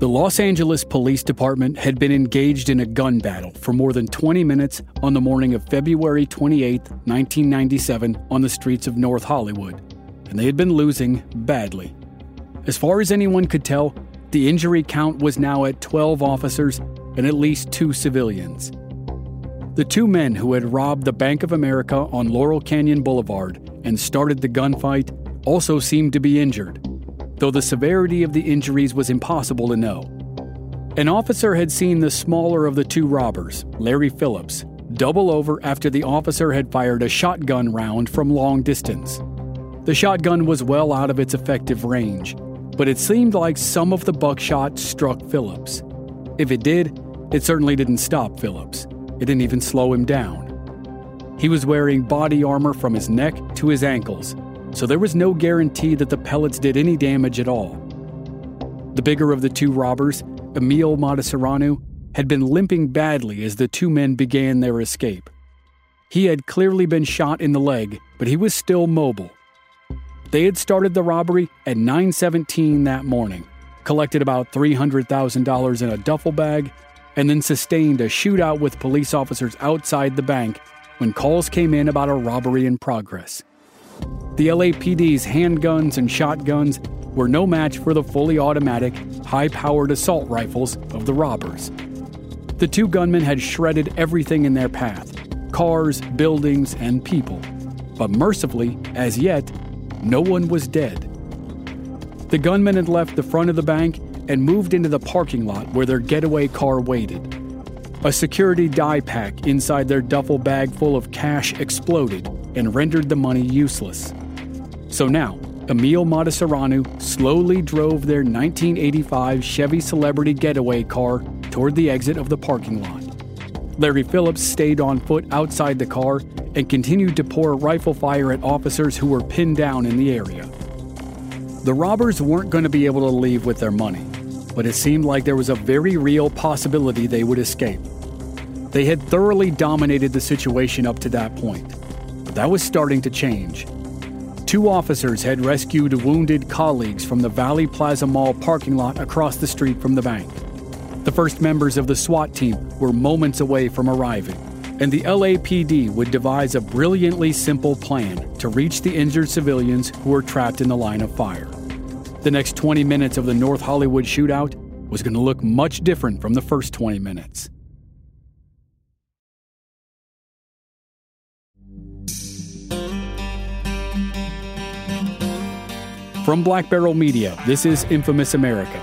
The Los Angeles Police Department had been engaged in a gun battle for more than 20 minutes on the morning of February 28, 1997, on the streets of North Hollywood, and they had been losing badly. As far as anyone could tell, the injury count was now at 12 officers and at least two civilians. The two men who had robbed the Bank of America on Laurel Canyon Boulevard and started the gunfight also seemed to be injured though the severity of the injuries was impossible to know. An officer had seen the smaller of the two robbers, Larry Phillips, double over after the officer had fired a shotgun round from long distance. The shotgun was well out of its effective range, but it seemed like some of the buckshot struck Phillips. If it did, it certainly didn't stop Phillips. It didn't even slow him down. He was wearing body armor from his neck to his ankles, so there was no guarantee that the pellets did any damage at all. The bigger of the two robbers, Emil Matasareanu, had been limping badly as the two men began their escape. He had clearly been shot in the leg, but he was still mobile. They had started the robbery at 9:17 that morning, collected about $300,000 in a duffel bag, and then sustained a shootout with police officers outside the bank when calls came in about a robbery in progress. The LAPD's handguns and shotguns were no match for the fully automatic, high powered assault rifles of the robbers. The two gunmen had shredded everything in their path cars, buildings, and people. But mercifully, as yet, no one was dead. The gunmen had left the front of the bank and moved into the parking lot where their getaway car waited. A security dye pack inside their duffel bag full of cash exploded and rendered the money useless. So now, Emil Matasareanu slowly drove their 1985 Chevy Celebrity getaway car toward the exit of the parking lot. Larry Phillips stayed on foot outside the car and continued to pour rifle fire at officers who were pinned down in the area. The robbers weren't going to be able to leave with their money, but it seemed like there was a very real possibility they would escape. They had thoroughly dominated the situation up to that point, that was starting to change. Two officers had rescued wounded colleagues from the Valley Plaza Mall parking lot across the street from the bank. The first members of the SWAT team were moments away from arriving, and the LAPD would devise a brilliantly simple plan to reach the injured civilians who were trapped in the line of fire. The next 20 minutes of the North Hollywood shootout was going to look much different from the first 20 minutes. From Black Barrel Media, this is Infamous America.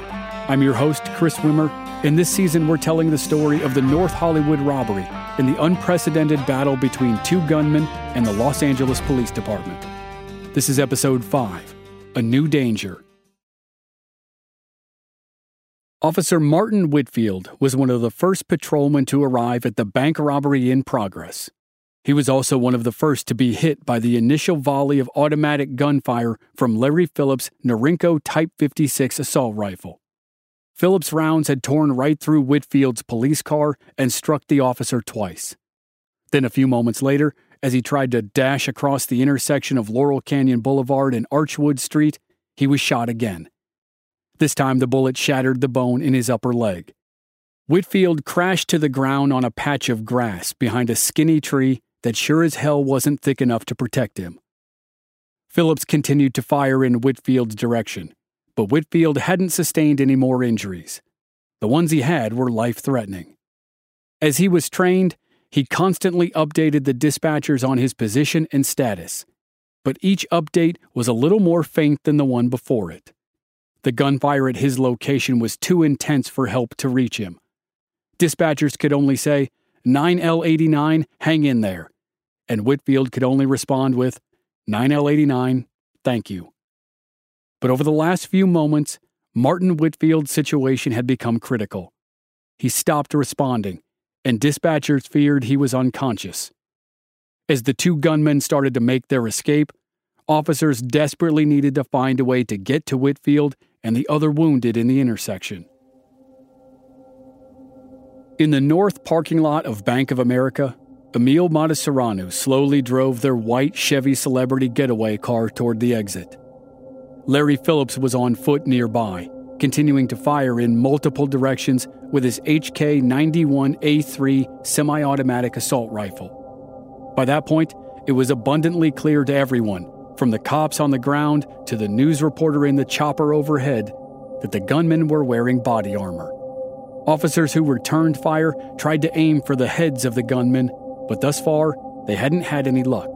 I'm your host, Chris Wimmer, In this season we're telling the story of the North Hollywood robbery and the unprecedented battle between two gunmen and the Los Angeles Police Department. This is episode 5 A New Danger. Officer Martin Whitfield was one of the first patrolmen to arrive at the bank robbery in progress. He was also one of the first to be hit by the initial volley of automatic gunfire from Larry Phillips' Norinco Type 56 assault rifle. Phillips' rounds had torn right through Whitfield's police car and struck the officer twice. Then, a few moments later, as he tried to dash across the intersection of Laurel Canyon Boulevard and Archwood Street, he was shot again. This time, the bullet shattered the bone in his upper leg. Whitfield crashed to the ground on a patch of grass behind a skinny tree that sure as hell wasn't thick enough to protect him. Phillips continued to fire in Whitfield's direction, but Whitfield hadn't sustained any more injuries. The ones he had were life threatening. As he was trained, he constantly updated the dispatchers on his position and status, but each update was a little more faint than the one before it. The gunfire at his location was too intense for help to reach him. Dispatchers could only say, 9L89, hang in there and Whitfield could only respond with 9L89, thank you. But over the last few moments, Martin Whitfield's situation had become critical. He stopped responding, and dispatchers feared he was unconscious. As the two gunmen started to make their escape, officers desperately needed to find a way to get to Whitfield and the other wounded in the intersection. In the north parking lot of Bank of America, Emil Matasareanu slowly drove their white Chevy Celebrity getaway car toward the exit. Larry Phillips was on foot nearby, continuing to fire in multiple directions with his HK 91A3 semi automatic assault rifle. By that point, it was abundantly clear to everyone, from the cops on the ground to the news reporter in the chopper overhead, that the gunmen were wearing body armor. Officers who returned fire tried to aim for the heads of the gunmen, but thus far, they hadn't had any luck.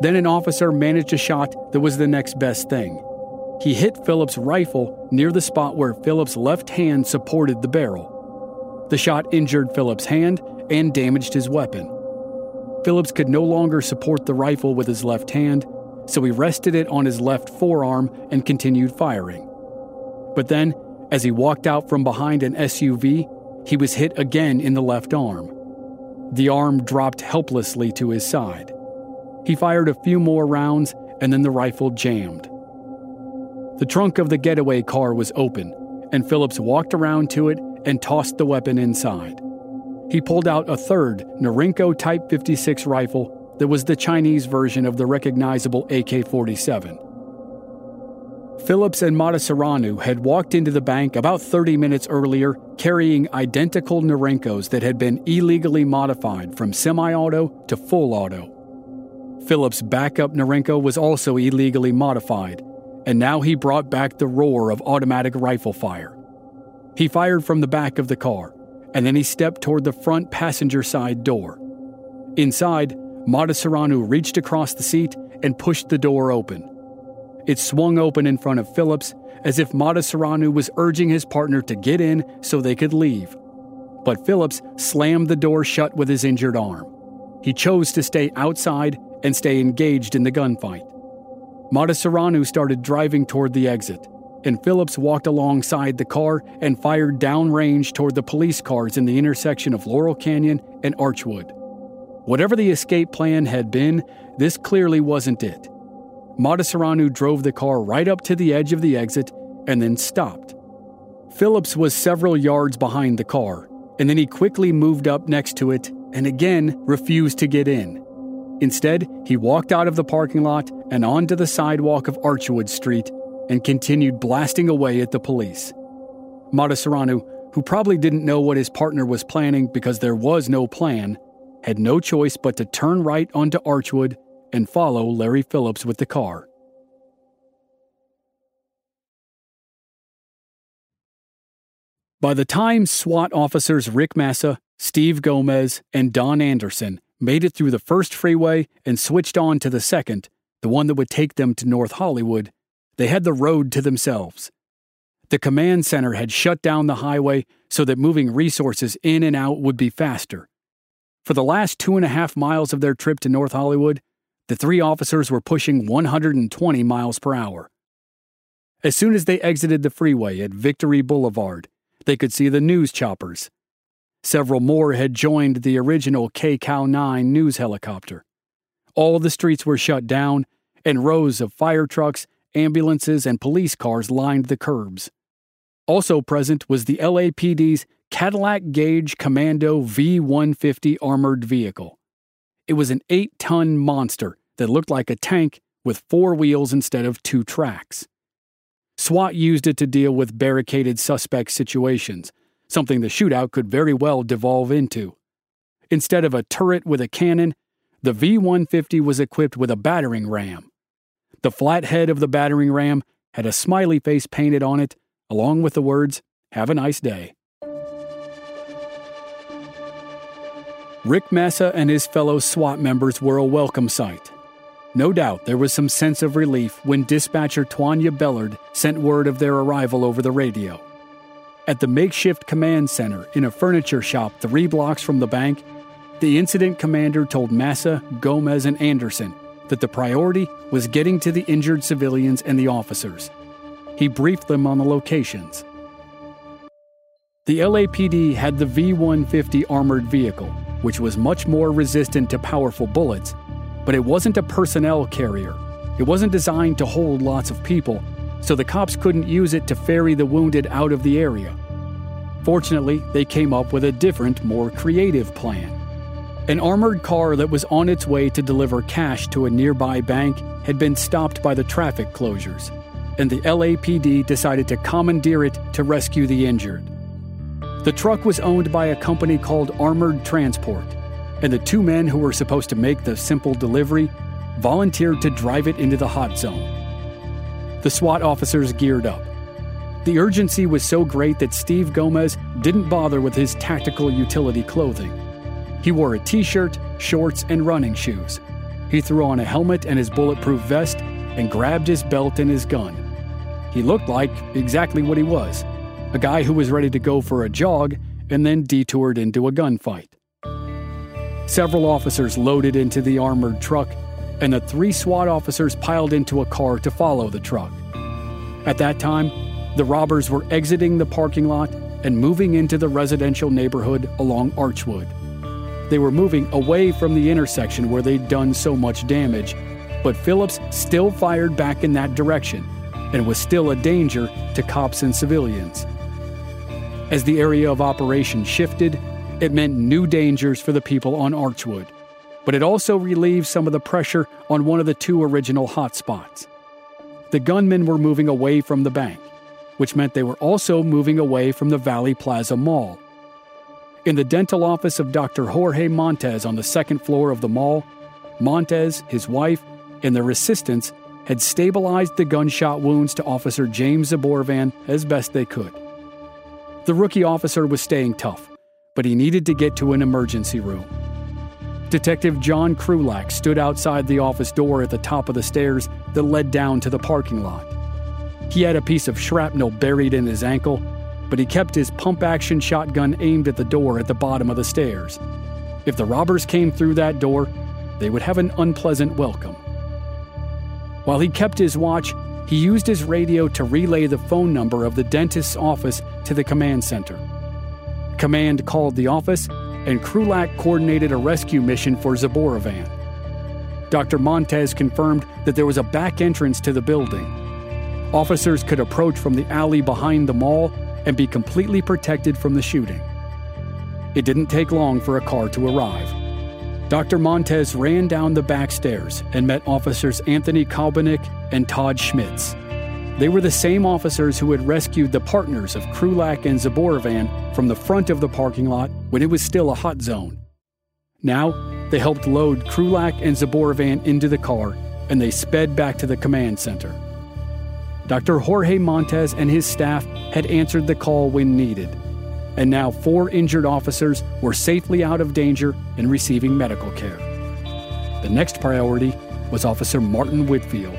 Then an officer managed a shot that was the next best thing. He hit Phillips' rifle near the spot where Phillips' left hand supported the barrel. The shot injured Phillips' hand and damaged his weapon. Phillips could no longer support the rifle with his left hand, so he rested it on his left forearm and continued firing. But then, as he walked out from behind an SUV, he was hit again in the left arm. The arm dropped helplessly to his side. He fired a few more rounds and then the rifle jammed. The trunk of the getaway car was open, and Phillips walked around to it and tossed the weapon inside. He pulled out a third Norinco Type 56 rifle that was the Chinese version of the recognizable AK 47. Phillips and Matasareanu had walked into the bank about 30 minutes earlier carrying identical Norincos that had been illegally modified from semi auto to full auto. Phillips' backup Norinco was also illegally modified, and now he brought back the roar of automatic rifle fire. He fired from the back of the car, and then he stepped toward the front passenger side door. Inside, Matasareanu reached across the seat and pushed the door open. It swung open in front of Phillips as if Matasareanu was urging his partner to get in so they could leave. But Phillips slammed the door shut with his injured arm. He chose to stay outside and stay engaged in the gunfight. Matasareanu started driving toward the exit, and Phillips walked alongside the car and fired downrange toward the police cars in the intersection of Laurel Canyon and Archwood. Whatever the escape plan had been, this clearly wasn't it. Matasareanu drove the car right up to the edge of the exit and then stopped. Phillips was several yards behind the car, and then he quickly moved up next to it and again refused to get in. Instead, he walked out of the parking lot and onto the sidewalk of Archwood Street and continued blasting away at the police. Matasareanu, who probably didn't know what his partner was planning because there was no plan, had no choice but to turn right onto Archwood and follow Larry Phillips with the car. By the time SWAT officers Rick Massa, Steve Gomez, and Don Anderson made it through the first freeway and switched on to the second, the one that would take them to North Hollywood, they had the road to themselves. The command center had shut down the highway so that moving resources in and out would be faster. For the last two and a half miles of their trip to North Hollywood, the three officers were pushing 120 miles per hour. As soon as they exited the freeway at Victory Boulevard, they could see the news choppers. Several more had joined the original KCAL 9 news helicopter. All the streets were shut down, and rows of fire trucks, ambulances, and police cars lined the curbs. Also present was the LAPD's Cadillac Gauge Commando V 150 armored vehicle. It was an eight ton monster that looked like a tank with four wheels instead of two tracks. SWAT used it to deal with barricaded suspect situations, something the shootout could very well devolve into. Instead of a turret with a cannon, the V 150 was equipped with a battering ram. The flat head of the battering ram had a smiley face painted on it, along with the words, Have a nice day. Rick Massa and his fellow SWAT members were a welcome sight. No doubt there was some sense of relief when dispatcher Twania Bellard sent word of their arrival over the radio. At the makeshift command center in a furniture shop three blocks from the bank, the incident commander told Massa, Gomez, and Anderson that the priority was getting to the injured civilians and the officers. He briefed them on the locations. The LAPD had the V 150 armored vehicle, which was much more resistant to powerful bullets, but it wasn't a personnel carrier. It wasn't designed to hold lots of people, so the cops couldn't use it to ferry the wounded out of the area. Fortunately, they came up with a different, more creative plan. An armored car that was on its way to deliver cash to a nearby bank had been stopped by the traffic closures. and the LAPD decided to commandeer it to rescue the injured. The truck was owned by a company called Armored Transport, and the two men who were supposed to make the simple delivery volunteered to drive it into the hot zone. The SWAT officers geared up. The urgency was so great that Steve Gomez didn't bother with his tactical utility clothing. He wore a t shirt, shorts, and running shoes. He threw on a helmet and his bulletproof vest and grabbed his belt and his gun. He looked like exactly what he was a guy who was ready to go for a jog and then detoured into a gunfight. Several officers loaded into the armored truck, and the three SWAT officers piled into a car to follow the truck. At that time, the robbers were exiting the parking lot and moving into the residential neighborhood along Archwood. They were moving away from the intersection where they'd done so much damage, but Phillips still fired back in that direction and was still a danger to cops and civilians. As the area of operation shifted, it meant new dangers for the people on Archwood, but it also relieved some of the pressure on one of the two original hotspots. The gunmen were moving away from the bank, which meant they were also moving away from the Valley Plaza Mall. In the dental office of Dr. Jorge Montez on the second floor of the mall, Montez, his wife, and their assistants had stabilized the gunshot wounds to Officer James Zboravan as best they could. The rookie officer was staying tough, but he needed to get to an emergency room. Detective John Krulak stood outside the office door at the top of the stairs that led down to the parking lot. He had a piece of shrapnel buried in his ankle, but he kept his pump action shotgun aimed at the door at the bottom of the stairs. If the robbers came through that door, they would have an unpleasant welcome. While he kept his watch, he used his radio to relay the phone number of the dentist's office to the command center. Command called the office, and Krulak coordinated a rescue mission for Zboravan. Dr. Montez confirmed that there was a back entrance to the building. Officers could approach from the alley behind the mall and be completely protected from the shooting. It didn't take long for a car to arrive. Dr. Montez ran down the back stairs and met officers Anthony Kalbanick and Todd Schmitz. They were the same officers who had rescued the partners of Krulak and Zboravan from the front of the parking lot when it was still a hot zone. Now, they helped load Krulak and Zboravan into the car, and they sped back to the command center. Dr. Jorge Montez and his staff had answered the call when needed and now four injured officers were safely out of danger and receiving medical care. The next priority was Officer Martin Whitfield.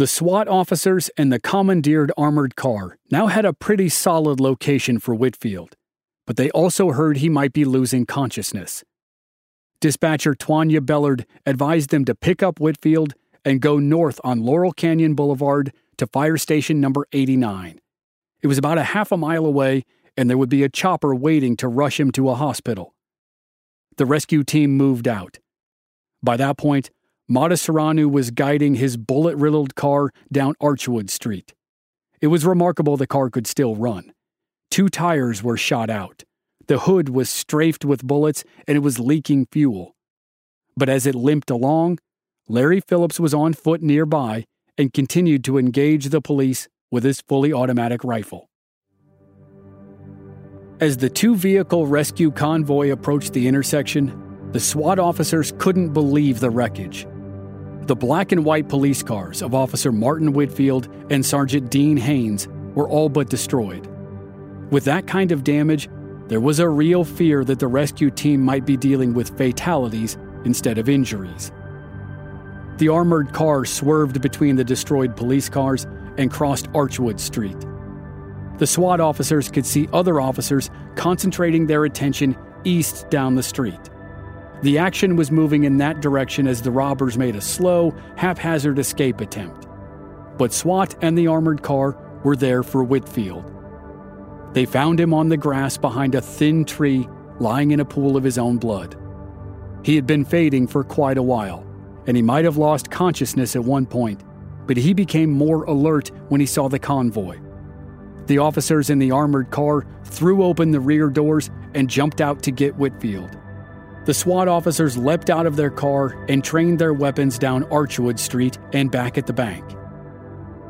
The SWAT officers and the commandeered armored car now had a pretty solid location for Whitfield, but they also heard he might be losing consciousness. Dispatcher Twania Bellard advised them to pick up Whitfield and go north on Laurel Canyon Boulevard to fire station number 89. It was about a half a mile away, and there would be a chopper waiting to rush him to a hospital. The rescue team moved out. By that point, Mata was guiding his bullet riddled car down Archwood Street. It was remarkable the car could still run. Two tires were shot out. The hood was strafed with bullets and it was leaking fuel. But as it limped along, Larry Phillips was on foot nearby and continued to engage the police with his fully automatic rifle. As the two vehicle rescue convoy approached the intersection, the SWAT officers couldn't believe the wreckage. The black and white police cars of Officer Martin Whitfield and Sergeant Dean Haynes were all but destroyed. With that kind of damage, there was a real fear that the rescue team might be dealing with fatalities instead of injuries. The armored car swerved between the destroyed police cars and crossed Archwood Street. The SWAT officers could see other officers concentrating their attention east down the street. The action was moving in that direction as the robbers made a slow, haphazard escape attempt. But SWAT and the armored car were there for Whitfield. They found him on the grass behind a thin tree, lying in a pool of his own blood. He had been fading for quite a while, and he might have lost consciousness at one point, but he became more alert when he saw the convoy. The officers in the armored car threw open the rear doors and jumped out to get Whitfield. The SWAT officers leapt out of their car and trained their weapons down Archwood Street and back at the bank.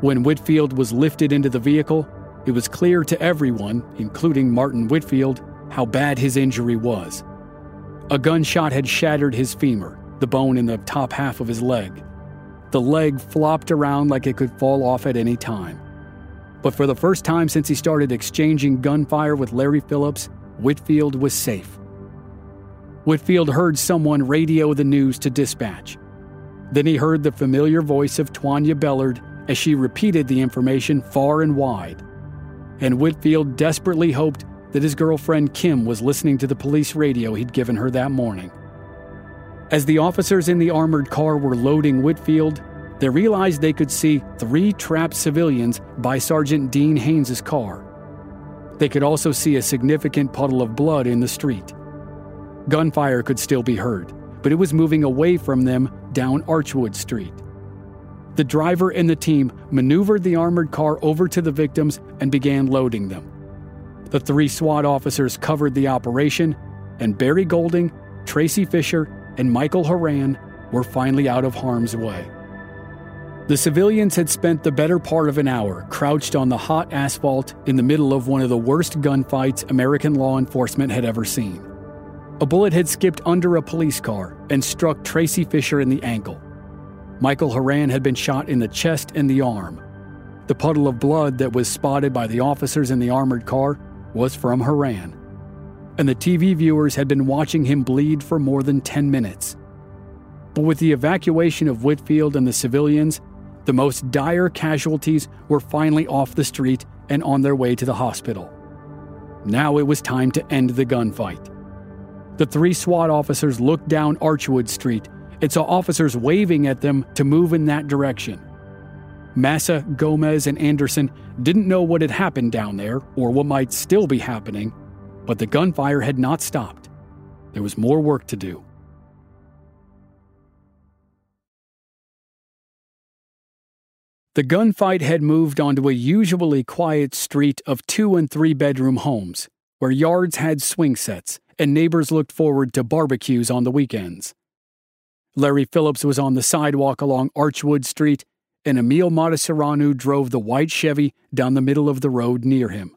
When Whitfield was lifted into the vehicle, it was clear to everyone, including Martin Whitfield, how bad his injury was. A gunshot had shattered his femur, the bone in the top half of his leg. The leg flopped around like it could fall off at any time. But for the first time since he started exchanging gunfire with Larry Phillips, Whitfield was safe. Whitfield heard someone radio the news to dispatch. Then he heard the familiar voice of Tanya Bellard as she repeated the information far and wide. And Whitfield desperately hoped that his girlfriend Kim was listening to the police radio he'd given her that morning. As the officers in the armored car were loading Whitfield, they realized they could see three trapped civilians by Sergeant Dean Haynes's car. They could also see a significant puddle of blood in the street. Gunfire could still be heard, but it was moving away from them down Archwood Street. The driver and the team maneuvered the armored car over to the victims and began loading them. The three SWAT officers covered the operation, and Barry Golding, Tracy Fisher, and Michael Horan were finally out of harm's way. The civilians had spent the better part of an hour crouched on the hot asphalt in the middle of one of the worst gunfights American law enforcement had ever seen. A bullet had skipped under a police car and struck Tracy Fisher in the ankle. Michael Horan had been shot in the chest and the arm. The puddle of blood that was spotted by the officers in the armored car was from Horan. And the TV viewers had been watching him bleed for more than 10 minutes. But with the evacuation of Whitfield and the civilians, the most dire casualties were finally off the street and on their way to the hospital. Now it was time to end the gunfight. The three SWAT officers looked down Archwood Street and saw officers waving at them to move in that direction. Massa, Gomez, and Anderson didn't know what had happened down there or what might still be happening, but the gunfire had not stopped. There was more work to do. The gunfight had moved onto a usually quiet street of two and three bedroom homes, where yards had swing sets and neighbors looked forward to barbecues on the weekends. Larry Phillips was on the sidewalk along Archwood Street, and Emil Matasareanu drove the white Chevy down the middle of the road near him.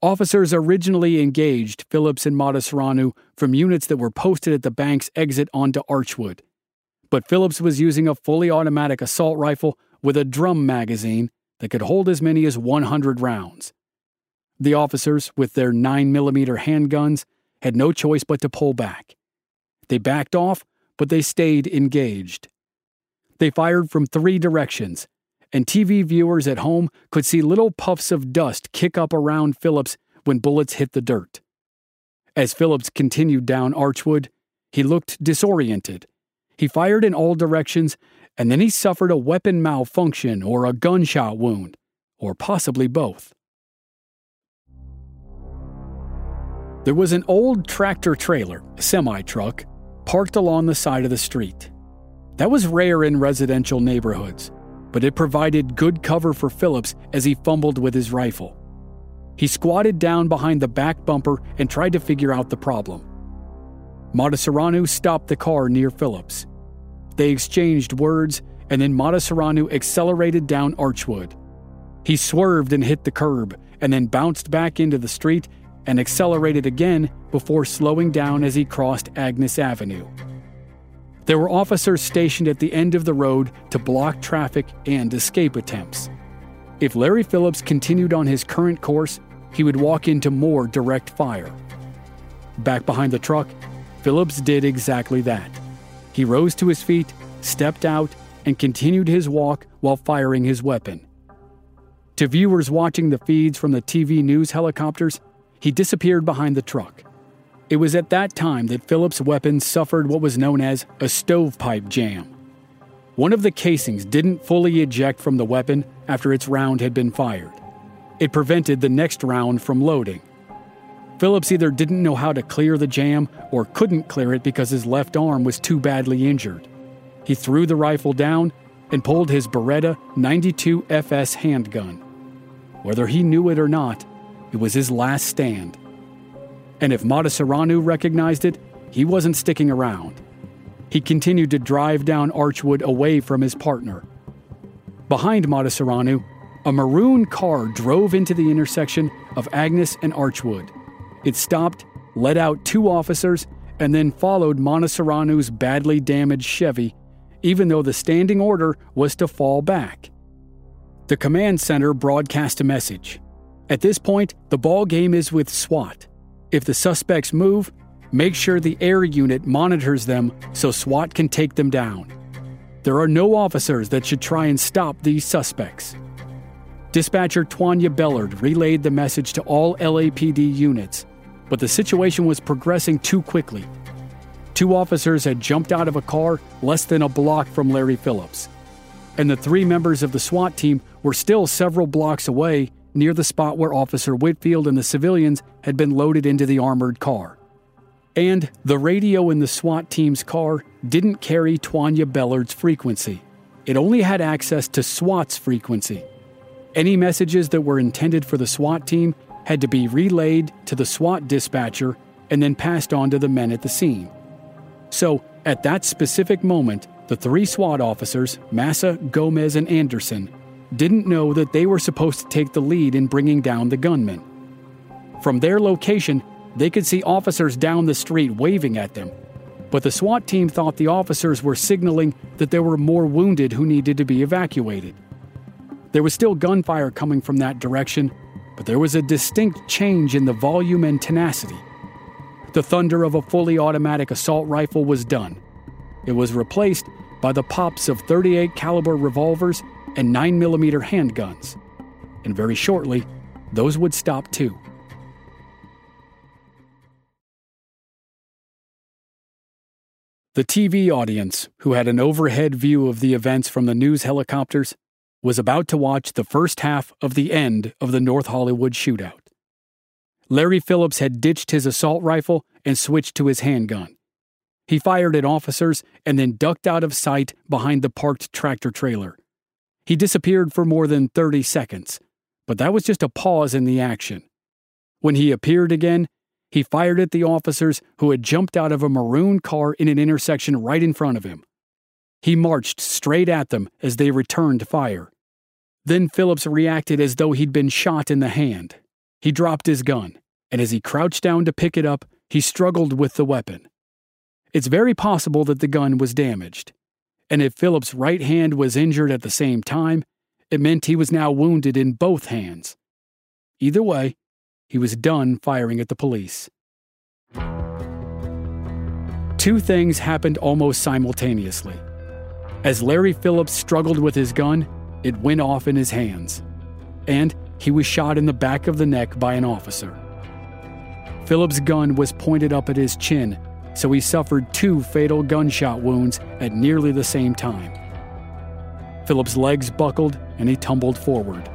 Officers originally engaged Phillips and Matasareanu from units that were posted at the bank's exit onto Archwood, but Phillips was using a fully automatic assault rifle with a drum magazine that could hold as many as 100 rounds. The officers, with their 9mm handguns, had no choice but to pull back. They backed off, but they stayed engaged. They fired from three directions, and TV viewers at home could see little puffs of dust kick up around Phillips when bullets hit the dirt. As Phillips continued down Archwood, he looked disoriented. He fired in all directions, and then he suffered a weapon malfunction or a gunshot wound, or possibly both. There was an old tractor trailer, a semi truck, parked along the side of the street. That was rare in residential neighborhoods, but it provided good cover for Phillips as he fumbled with his rifle. He squatted down behind the back bumper and tried to figure out the problem. Matasareanu stopped the car near Phillips. They exchanged words, and then Matasareanu accelerated down Archwood. He swerved and hit the curb, and then bounced back into the street and accelerated again before slowing down as he crossed Agnes Avenue. There were officers stationed at the end of the road to block traffic and escape attempts. If Larry Phillips continued on his current course, he would walk into more direct fire. Back behind the truck, Phillips did exactly that. He rose to his feet, stepped out, and continued his walk while firing his weapon. To viewers watching the feeds from the TV news helicopters, he disappeared behind the truck. It was at that time that Phillips' weapon suffered what was known as a stovepipe jam. One of the casings didn't fully eject from the weapon after its round had been fired. It prevented the next round from loading. Phillips either didn't know how to clear the jam or couldn't clear it because his left arm was too badly injured. He threw the rifle down and pulled his Beretta 92 FS handgun. Whether he knew it or not, it was his last stand. And if Matasareanu recognized it, he wasn't sticking around. He continued to drive down Archwood away from his partner. Behind Matasareanu, a maroon car drove into the intersection of Agnes and Archwood. It stopped, let out two officers, and then followed Matasareanu's badly damaged Chevy, even though the standing order was to fall back. The command center broadcast a message. At this point, the ball game is with SWAT. If the suspects move, make sure the air unit monitors them so SWAT can take them down. There are no officers that should try and stop these suspects. Dispatcher Tanya Bellard relayed the message to all LAPD units, but the situation was progressing too quickly. Two officers had jumped out of a car less than a block from Larry Phillips, and the three members of the SWAT team were still several blocks away near the spot where Officer Whitfield and the civilians had been loaded into the armored car. And the radio in the SWAT team's car didn't carry Tanya Bellard's frequency. It only had access to SWAT's frequency. Any messages that were intended for the SWAT team had to be relayed to the SWAT dispatcher and then passed on to the men at the scene. So, at that specific moment, the three SWAT officers, Massa, Gomez, and Anderson, didn't know that they were supposed to take the lead in bringing down the gunmen. From their location, they could see officers down the street waving at them, but the SWAT team thought the officers were signaling that there were more wounded who needed to be evacuated. There was still gunfire coming from that direction, but there was a distinct change in the volume and tenacity. The thunder of a fully automatic assault rifle was done. It was replaced by the pops of 38 caliber revolvers and 9mm handguns. And very shortly, those would stop too. The TV audience, who had an overhead view of the events from the news helicopters, was about to watch the first half of the end of the North Hollywood shootout. Larry Phillips had ditched his assault rifle and switched to his handgun. He fired at officers and then ducked out of sight behind the parked tractor trailer. He disappeared for more than 30 seconds, but that was just a pause in the action. When he appeared again, he fired at the officers who had jumped out of a maroon car in an intersection right in front of him. He marched straight at them as they returned fire. Then Phillips reacted as though he'd been shot in the hand. He dropped his gun, and as he crouched down to pick it up, he struggled with the weapon. It's very possible that the gun was damaged and if Phillips' right hand was injured at the same time, it meant he was now wounded in both hands. Either way, he was done firing at the police. Two things happened almost simultaneously. As Larry Phillips struggled with his gun, it went off in his hands, and he was shot in the back of the neck by an officer. Phillips' gun was pointed up at his chin so he suffered two fatal gunshot wounds at nearly the same time. Phillips' legs buckled and he tumbled forward.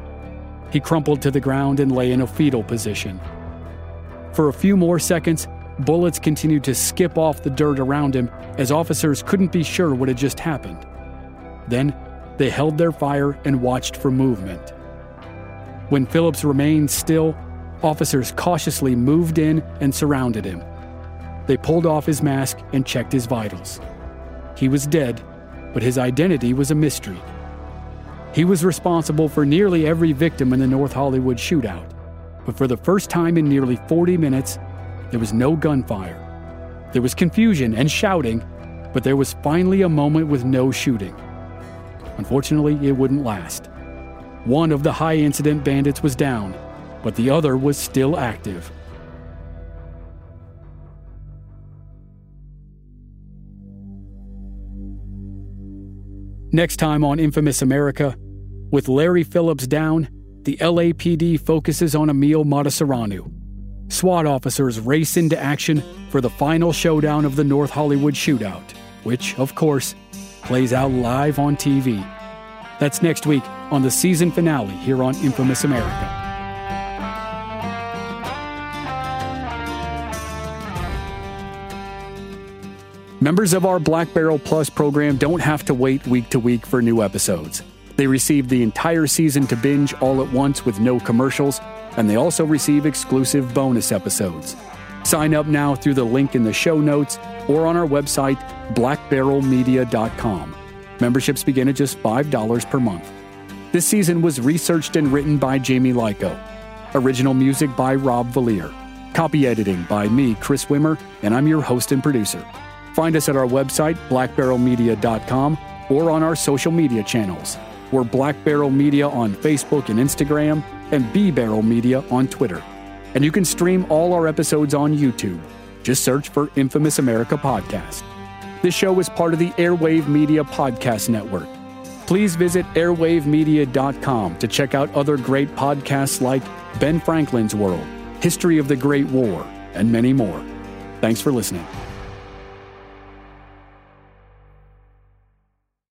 He crumpled to the ground and lay in a fetal position. For a few more seconds, bullets continued to skip off the dirt around him as officers couldn't be sure what had just happened. Then, they held their fire and watched for movement. When Phillips remained still, officers cautiously moved in and surrounded him. They pulled off his mask and checked his vitals. He was dead, but his identity was a mystery. He was responsible for nearly every victim in the North Hollywood shootout, but for the first time in nearly 40 minutes, there was no gunfire. There was confusion and shouting, but there was finally a moment with no shooting. Unfortunately, it wouldn't last. One of the high incident bandits was down, but the other was still active. Next time on Infamous America, with Larry Phillips down, the LAPD focuses on Emil Matasareanu. SWAT officers race into action for the final showdown of the North Hollywood shootout, which, of course, plays out live on TV. That's next week on the season finale here on Infamous America. Members of our Black Barrel Plus program don't have to wait week to week for new episodes. They receive the entire season to binge all at once with no commercials, and they also receive exclusive bonus episodes. Sign up now through the link in the show notes or on our website, blackbarrelmedia.com. Memberships begin at just $5 per month. This season was researched and written by Jamie Lyko. Original music by Rob Valier. Copy editing by me, Chris Wimmer, and I'm your host and producer. Find us at our website, blackbarrelmedia.com, or on our social media channels. We're Black Barrel Media on Facebook and Instagram, and B Barrel Media on Twitter. And you can stream all our episodes on YouTube. Just search for Infamous America Podcast. This show is part of the Airwave Media Podcast Network. Please visit airwavemedia.com to check out other great podcasts like Ben Franklin's World, History of the Great War, and many more. Thanks for listening.